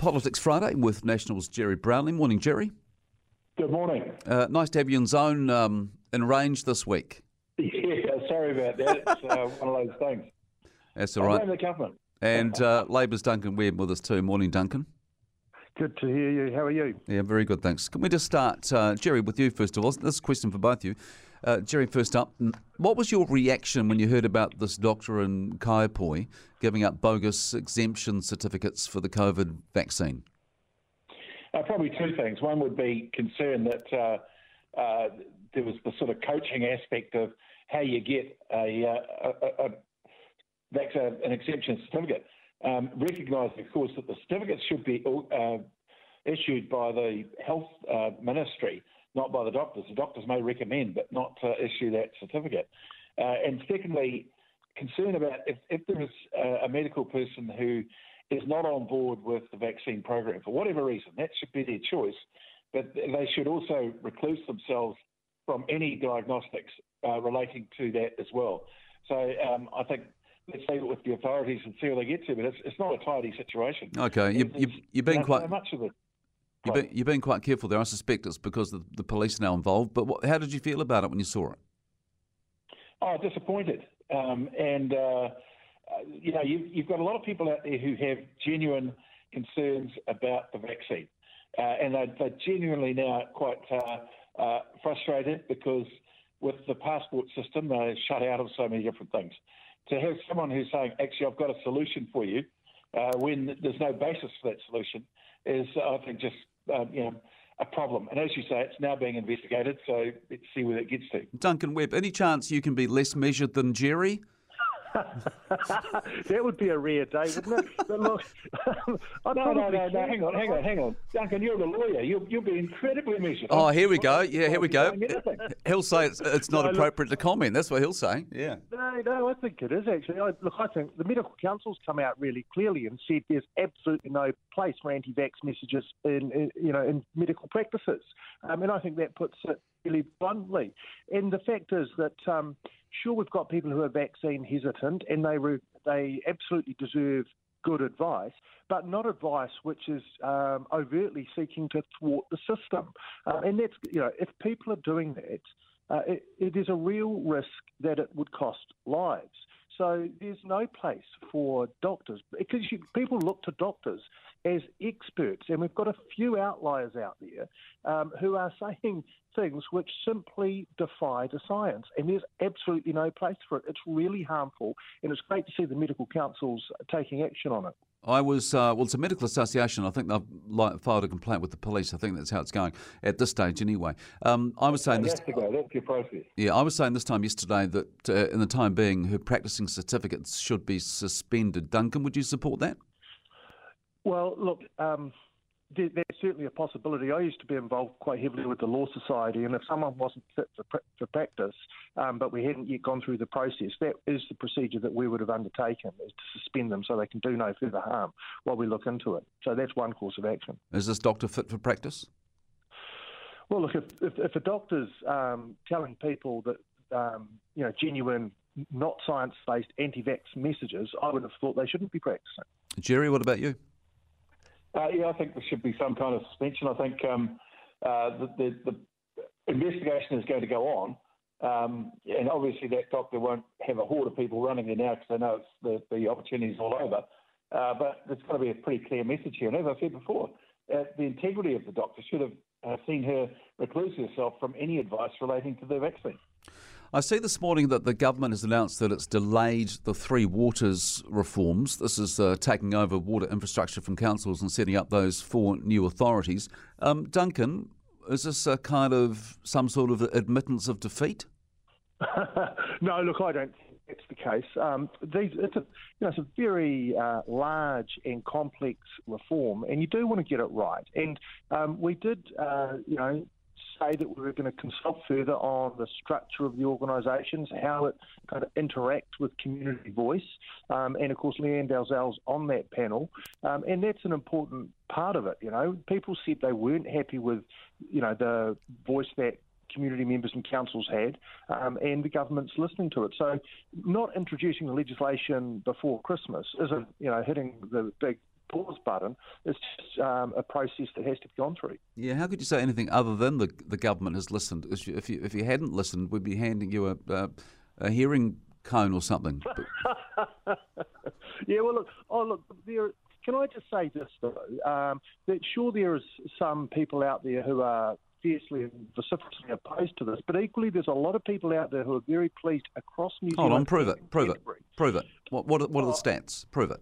Politics Friday with Nationals Gerry Brownlee. Morning, Gerry. Good morning. Uh, nice to have you in zone um, in range this week. Yeah, sorry about that. It's uh, one of those things. That's all right. I blame the government. And uh, Labor's Duncan Webb with us too. Morning, Duncan. Good to hear you. How are you? Yeah, very good, thanks. Can we just start, uh, Gerry, with you first of all? This is a question for both of you. Uh, Gerry, first up, what was your reaction when you heard about this doctor in Kaiapoi giving up bogus exemption certificates for the COVID vaccine? Uh, probably two things. One would be concern that uh, uh, there was the sort of coaching aspect of how you get a, uh, a, a, a an exemption certificate. Um, recognising, of course, that the certificates should be uh, issued by the health uh, ministry not by the doctors. The doctors may recommend, but not to issue that certificate. Uh, and secondly, concern about if, if there is a, a medical person who is not on board with the vaccine program for whatever reason, that should be their choice. But they should also recluse themselves from any diagnostics uh, relating to that as well. So um, I think let's leave it with the authorities and see where they get to. But it's, it's not a tidy situation. Okay, you, you've been quite so much of it. You've been, you've been quite careful there. I suspect it's because the, the police are now involved. But what, how did you feel about it when you saw it? Oh, disappointed. Um, and, uh, you know, you've, you've, got a lot of people out there who have genuine concerns about the vaccine. Uh, and they're, they're, genuinely now quite uh, uh, frustrated because with the passport system, they're shut out of so many different things. To have someone who's saying, actually, I've got a solution for you, uh, when there's no basis for that solution, is, I think, just um, you know, a problem. And as you say, it's now being investigated, so let's see where that gets to. Duncan Webb, any chance you can be less measured than Gerry? that would be a rare day, wouldn't it? But look, no, no, no, no, hang on, hang on, hang on. Duncan, you're the lawyer. You'll, you'll be incredibly measured. Oh, here we go. Yeah, here we go. He'll say it's, it's not no, appropriate look, to comment. That's what he'll say. Yeah. No, no, I think it is actually. I, look, I think the medical council's come out really clearly and said there's absolutely no place for anti-vax messages in, in you know, in medical practices, um, and I think that puts it really bluntly. And the fact is that. Um, Sure, we've got people who are vaccine hesitant, and they re- they absolutely deserve good advice, but not advice which is um, overtly seeking to thwart the system. Uh, and that's you know, if people are doing that, uh, it, it is a real risk that it would cost lives. So there's no place for doctors because you, people look to doctors as experts, and we've got a few outliers out there um, who are saying things which simply defy the science, and there's absolutely no place for it. It's really harmful, and it's great to see the medical councils taking action on it. I was, uh, well, it's a medical association. I think they've filed a complaint with the police. I think that's how it's going at this stage, anyway. Um, I was saying this. Go. That's your process. Yeah, I was saying this time yesterday that uh, in the time being, her practicing certificates should be suspended. Duncan, would you support that? Well, look, um, there's certainly a possibility. I used to be involved quite heavily with the Law Society, and if someone wasn't fit for, for practice, um, but we hadn't yet gone through the process, that is the procedure that we would have undertaken, is to suspend them so they can do no further harm while we look into it. So that's one course of action. Is this doctor fit for practice? Well, look, if, if, if a doctor's um, telling people that, um, you know, genuine, not science-based anti-vax messages, I would have thought they shouldn't be practicing. Gerry, what about you? Uh, yeah, I think there should be some kind of suspension. I think um, uh, the, the, the, investigation is going to go on, um, and obviously that doctor won't have a horde of people running there now because they know the, the opportunities all over. Uh, but there's got to be a pretty clear message here. And as I said before, uh, the integrity of the doctor should have uh, seen her recluse herself from any advice relating to the vaccine. I see this morning that the government has announced that it's delayed the Three Waters reforms. This is uh, taking over water infrastructure from councils and setting up those four new authorities. Um, Duncan, is this a kind of some sort of admittance of defeat? no, look, I don't think that's the case. Um, these, it's a, you know, it's a very uh, large and complex reform, and you do want to get it right. And um, we did, uh, you know, say that we were going to consult further on the structure of the organisations, how it kind of interacts with community voice, um, and of course Lianne Dalziel's on that panel, um, and that's an important part of it. You know, people said they weren't happy with, you know, the voice that community members and councils had, um, and the government's listening to it. So, not introducing the legislation before Christmas isn't, you know, hitting the big pause button. It's just um, a process that has to be gone through. Yeah, how could you say anything other than the the government has listened? If you if you, if you hadn't listened, we'd be handing you a, a, a hearing cone or something. yeah, well, look, oh, look, there. Can I just say this though? Um, that sure there is some people out there who are fiercely and vociferously opposed to this, but equally there's a lot of people out there who are very pleased across New Zealand. Hold on, prove it, prove it, prove it. What what are, what are the stats? Prove it.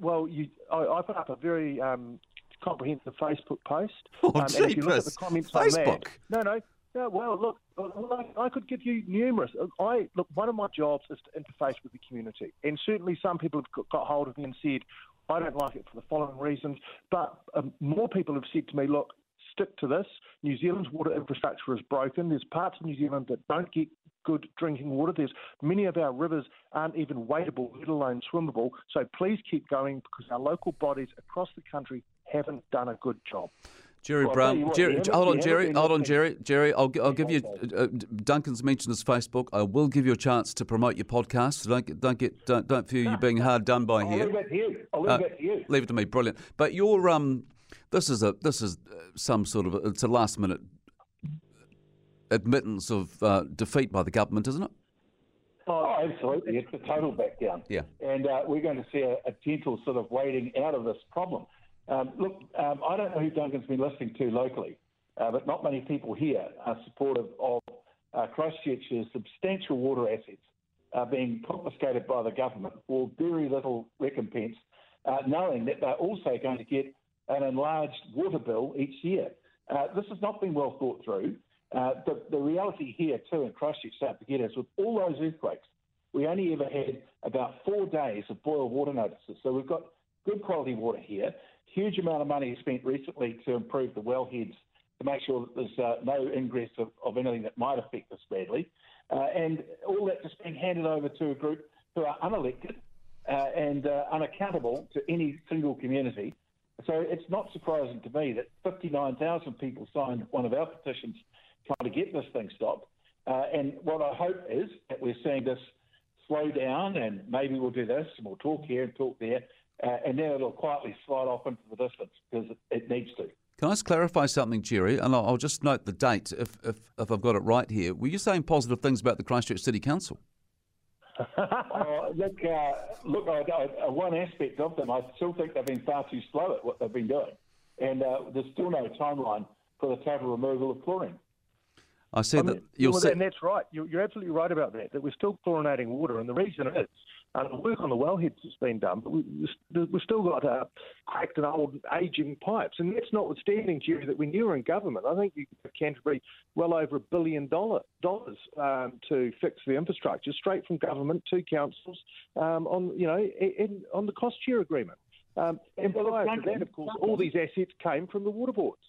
Well, you, I, I put up a very um, comprehensive Facebook post. Oh, um, and if you look at the comments Facebook. on that, no, no. No, well, look, well, I, I could give you numerous. I look. One of my jobs is to interface with the community, and certainly some people have got, got hold of me and said, "I don't like it for the following reasons." But um, more people have said to me, "Look, stick to this. New Zealand's water infrastructure is broken. There's parts of New Zealand that don't get good drinking water. There's many of our rivers aren't even wadeable, let alone swimmable. So please keep going because our local bodies across the country haven't done a good job." Gerry Well, Brown. what, Gerry, hold on, Gerry. Hold on, Gerry. Gerry, I'll, I'll give you. Uh, Duncan's mentioned his Facebook. I will give you a chance to promote your podcast. Don't don't get, don't, don't feel you're being hard done by I'll here. leave it to you. I'll leave Uh, it to you. Leave it to me. Brilliant. But your um, this is a this is uh, some sort of a, it's a last minute admittance of uh, defeat by the government, isn't it? Oh, absolutely. It's a total back down. Yeah. And uh, we're going to see a, a gentle sort of wading out of this problem. Um, look, um, I don't know who Duncan's been listening to locally, uh, but not many people here are supportive of uh, Christchurch's substantial water assets uh, being confiscated by the government for very little recompense, uh, knowing that they're also going to get an enlarged water bill each year. Uh, this has not been well thought through. Uh, the, the reality here, too, in Christchurch, don't is with all those earthquakes, we only ever had about four days of boil water notices. So we've got good quality water here. Huge amount of money spent recently to improve the wellheads to make sure that there's uh, no ingress of, of anything that might affect us badly. Uh, and all that just being handed over to a group who are unelected uh, and uh, unaccountable to any single community. So it's not surprising to me that 59,000 people signed one of our petitions trying to get this thing stopped. Uh, and what I hope is that we're seeing this slow down and maybe we'll do this and we'll talk here and talk there. Uh, and then it'll quietly slide off into the distance because it, it needs to. Can I just clarify something, Gerry? And I'll, I'll just note the date if, if if I've got it right here. Were you saying positive things about the Christchurch City Council? Uh, look, uh, look. I, I, one aspect of them, I still think they've been far too slow at what they've been doing, and uh, there's still no timeline for the total removal of chlorine. I see I that you'll well, see. and that's right. You're, you're absolutely right about that. That we're still chlorinating water, and the reason is uh, the work on the wellheads has been done, but we, we've still got uh, cracked and old aging pipes, and that's notwithstanding, Gerry, that when you were in government, I think you gave Canterbury well over a billion dollar, dollars um, to fix the infrastructure, straight from government to councils, um, on you know, in, on the cost share agreement. Um, and prior to that, of course, all these assets came from the water boards.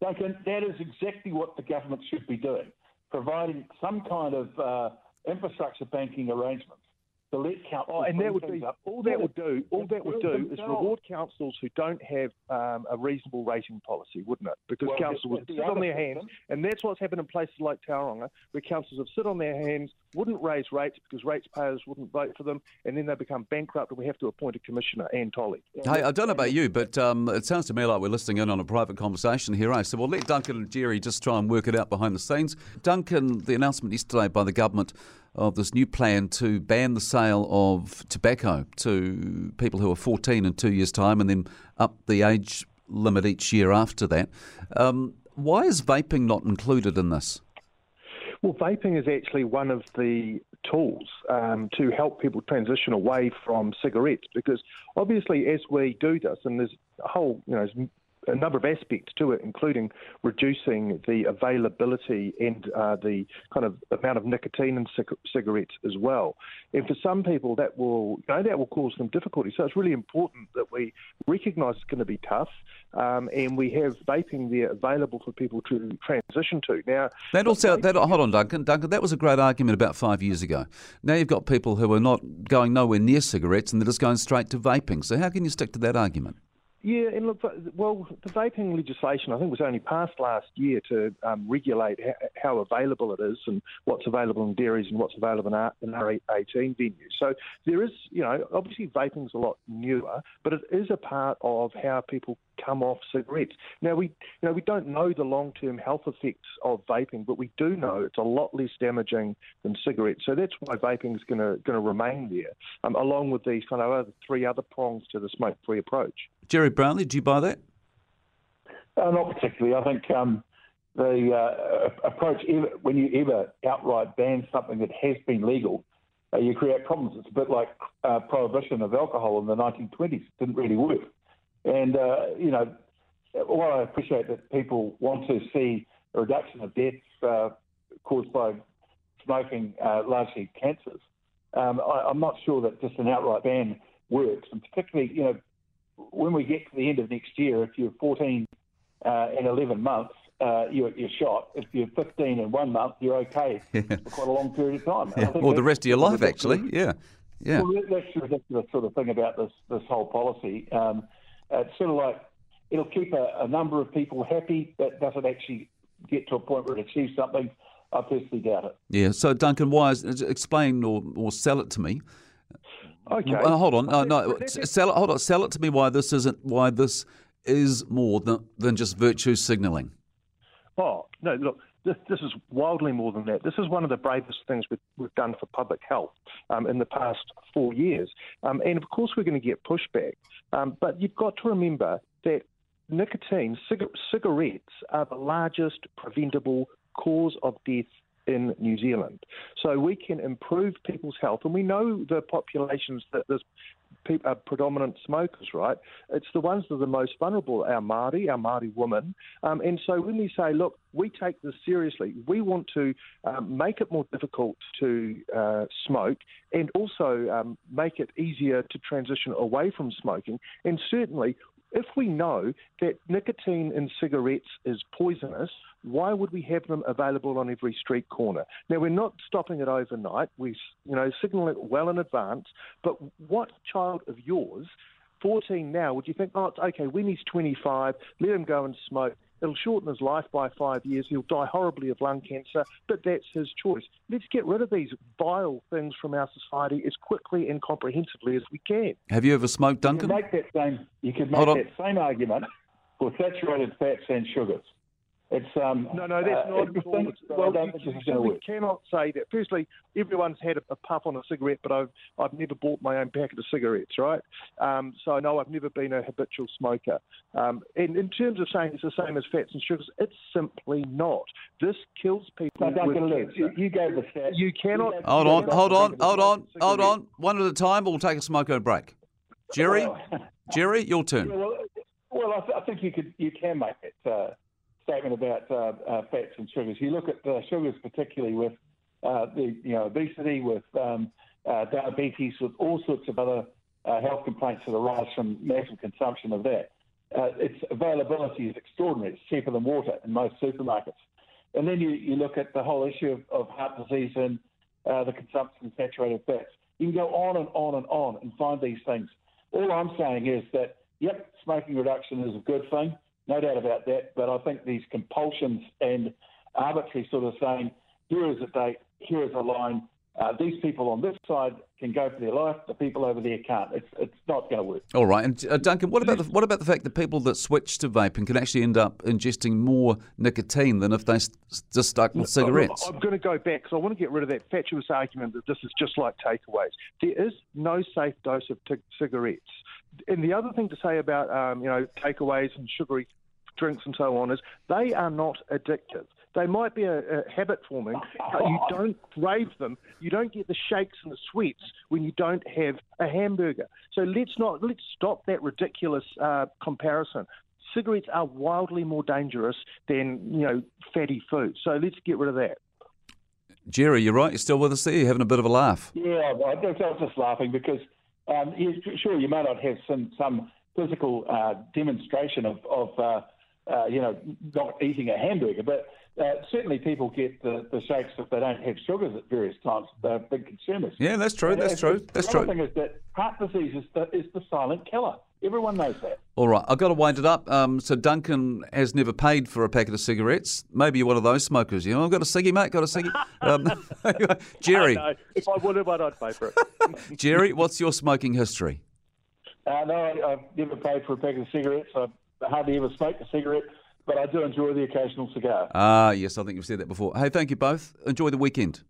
Duncan, that is exactly what the government should be doing, providing some kind of uh, infrastructure banking arrangements to let councils. Oh, and that would be up. all that would do. All that would do is reward councils who don't have um, a reasonable rating policy, wouldn't it? Because Well, councils the- would the sit on other their system- hands, and that's what's happened in places like Tauranga, where councils have sit on their hands, wouldn't raise rates because ratepayers wouldn't vote for them, and then they become bankrupt, and we have to appoint a commissioner, Anne Tolley. Hey, I don't know about you, but um, it sounds to me like we're listening in on a private conversation here. Eh? So we'll let Duncan and Gerry just try and work it out behind the scenes. Duncan, the announcement yesterday by the government of this new plan to ban the sale of tobacco to people who are 14 in two years' time and then up the age limit each year after that. Um, why is vaping not included in this? Well, vaping is actually one of the tools um, to help people transition away from cigarettes because obviously, as we do this, and there's a whole, you know, a number of aspects to it, including reducing the availability and uh, the kind of amount of nicotine in cig- cigarettes as well. And for some people, that will, you know, that will cause them difficulty. So it's really important that we recognise it's going to be tough, um, and we have vaping there available for people to transition to. Now, That also, that, hold on, Duncan. Duncan, that was a great argument about five years ago. Now you've got people who are not going nowhere near cigarettes and they're just going straight to vaping. So how can you stick to that argument? Yeah, and look, well, the vaping legislation I think was only passed last year to um, regulate how available it is and what's available in dairies and what's available in R18 venues. So there is, you know, obviously vaping's a lot newer, but it is a part of how people come off cigarettes. Now we, you know, we don't know the long-term health effects of vaping, but we do know it's a lot less damaging than cigarettes. So that's why vaping is going to going to remain there, um, along with these kind of other three other prongs to the smoke-free approach. Gerry Brownlee, do you buy that? Uh, not particularly. I think um, the uh, approach ever, when you ever outright ban something that has been legal, uh, you create problems. It's a bit like uh, prohibition of alcohol in the 1920s. It didn't really work. And, uh, you know, while I appreciate that people want to see a reduction of deaths uh, caused by smoking, largely cancers, um, I, am not sure that just an outright ban works. And particularly, you know, when we get to the end of next year, if you're 14 uh, and 11 months, uh, you're, you're, shot. If you're 15 and one month, you're okay yeah. for quite a long period of time. Yeah. Or the rest of your life, actually. Yeah. Yeah. Well, that's the ridiculous sort of thing about this this whole policy. Um, it's sort of like it'll keep a, a, number of people happy, but does it actually get to a point where it achieves something? I personally doubt it. Yeah. So, Duncan Wise, explain or, or sell it to me. Okay. Hold on. Uh, no, sell it. Hold on. Sell it to me. Why this isn't? Why this is more than than just virtue signalling? Oh no! Look, this, this, is wildly more than that. This is one of the bravest things we've, we've done for public health um, in the past four years. Um, and of course, we're going to get pushback. Um, but you've got to remember that nicotine, cig- cigarettes, are the largest preventable cause of death in New Zealand. So we can improve people's health, and we know the populations that there's are predominant smokers, right? It's the ones that are the most vulnerable, our Māori, our Māori women. Um, and so when we say, look, we take this seriously, we want to um, make it more difficult to uh, smoke and also um, make it easier to transition away from smoking. And certainly, if we know that nicotine in cigarettes is poisonous, why would we have them available on every street corner? Now we're not stopping it overnight. We, you know, signal it well in advance. But what child of yours, 14 now, would you think, oh, it's okay, when he's 25, let him go and smoke. It'll shorten his life by five years. He'll die horribly of lung cancer, but that's his choice. Let's get rid of these vile things from our society as quickly and comprehensively as we can. Have you ever smoked, Duncan? You could make that same, you could make that same argument for saturated fats and sugars. It's um, no, no, that's uh, not at all. Well, you, you, we cannot say that. Firstly, everyone's had a, a, puff on a cigarette, but I've I've never bought my own packet of cigarettes, right? Um, so no, I've never been a habitual smoker. Um, and in terms of saying it's the same as fats and sugars, it's simply not. This kills people no, with cancer. You, you gave the stats. You cannot. Hold on, hold on, hold on, hold on. One at a time. We'll take a smoke and break. Gerry, Gerry, your turn. Yeah, well, well I, th- I, think you could you can make it. Uh, statement about uh, uh, fats and sugars. You look at sugars, particularly with uh, the you know obesity, with um, diabetes, with all sorts of other health complaints that arise from massive consumption of that. its availability is extraordinary. It's cheaper than water in most supermarkets. And then you, you look at the whole issue of, of heart disease and the consumption of saturated fats. You can go on and on and on and find these things. All I'm saying is that, yep, smoking reduction is a good thing no doubt about that. But I think these compulsions and arbitrary sort of saying, here is a date, here is a line. Uh, these people on this side can go for their life. The people over there can't. It's it's not going to work. All right, and uh, Duncan, what about the what about the fact that people that switch to vaping can actually end up ingesting more nicotine than if they just stuck with cigarettes? I'm going to go back because I want to get rid of that fatuous argument that this is just like takeaways. There is no safe dose of t- cigarettes and the other thing to say about um, you know takeaways and sugary drinks and so on is they are not addictive. They might be a, a habit forming, but you don't crave them. You don't get the shakes and the sweats when you don't have a hamburger. So let's not let's stop that ridiculous uh, comparison. Cigarettes are wildly more dangerous than you know fatty food. So let's get rid of that. Gerry, you're right. You're still with us there. You're having a bit of a laugh. Yeah, I was just laughing because um, sure, you may not have some some physical uh, demonstration of, of uh, uh, you know, not eating a hamburger, but uh, certainly people get the, the shakes if they don't have sugars at various times. They're big consumers. Yeah, that's true. That's true. That's the true. The thing is that heart disease is the, is the silent killer. Everyone knows that. All right, I've got to wind it up. Um, so Duncan has never paid for a packet of cigarettes. Maybe you're one of those smokers. You know, I've got a ciggy, mate. Got a ciggy. Um, Gerry, No, if I would have, I'd pay for it. Gerry, what's your smoking history? Uh, no, I, I've never paid for a packet of cigarettes. I hardly ever smoked a cigarette, but I do enjoy the occasional cigar. Ah, yes, I think you've said that before. Hey, thank you both. Enjoy the weekend.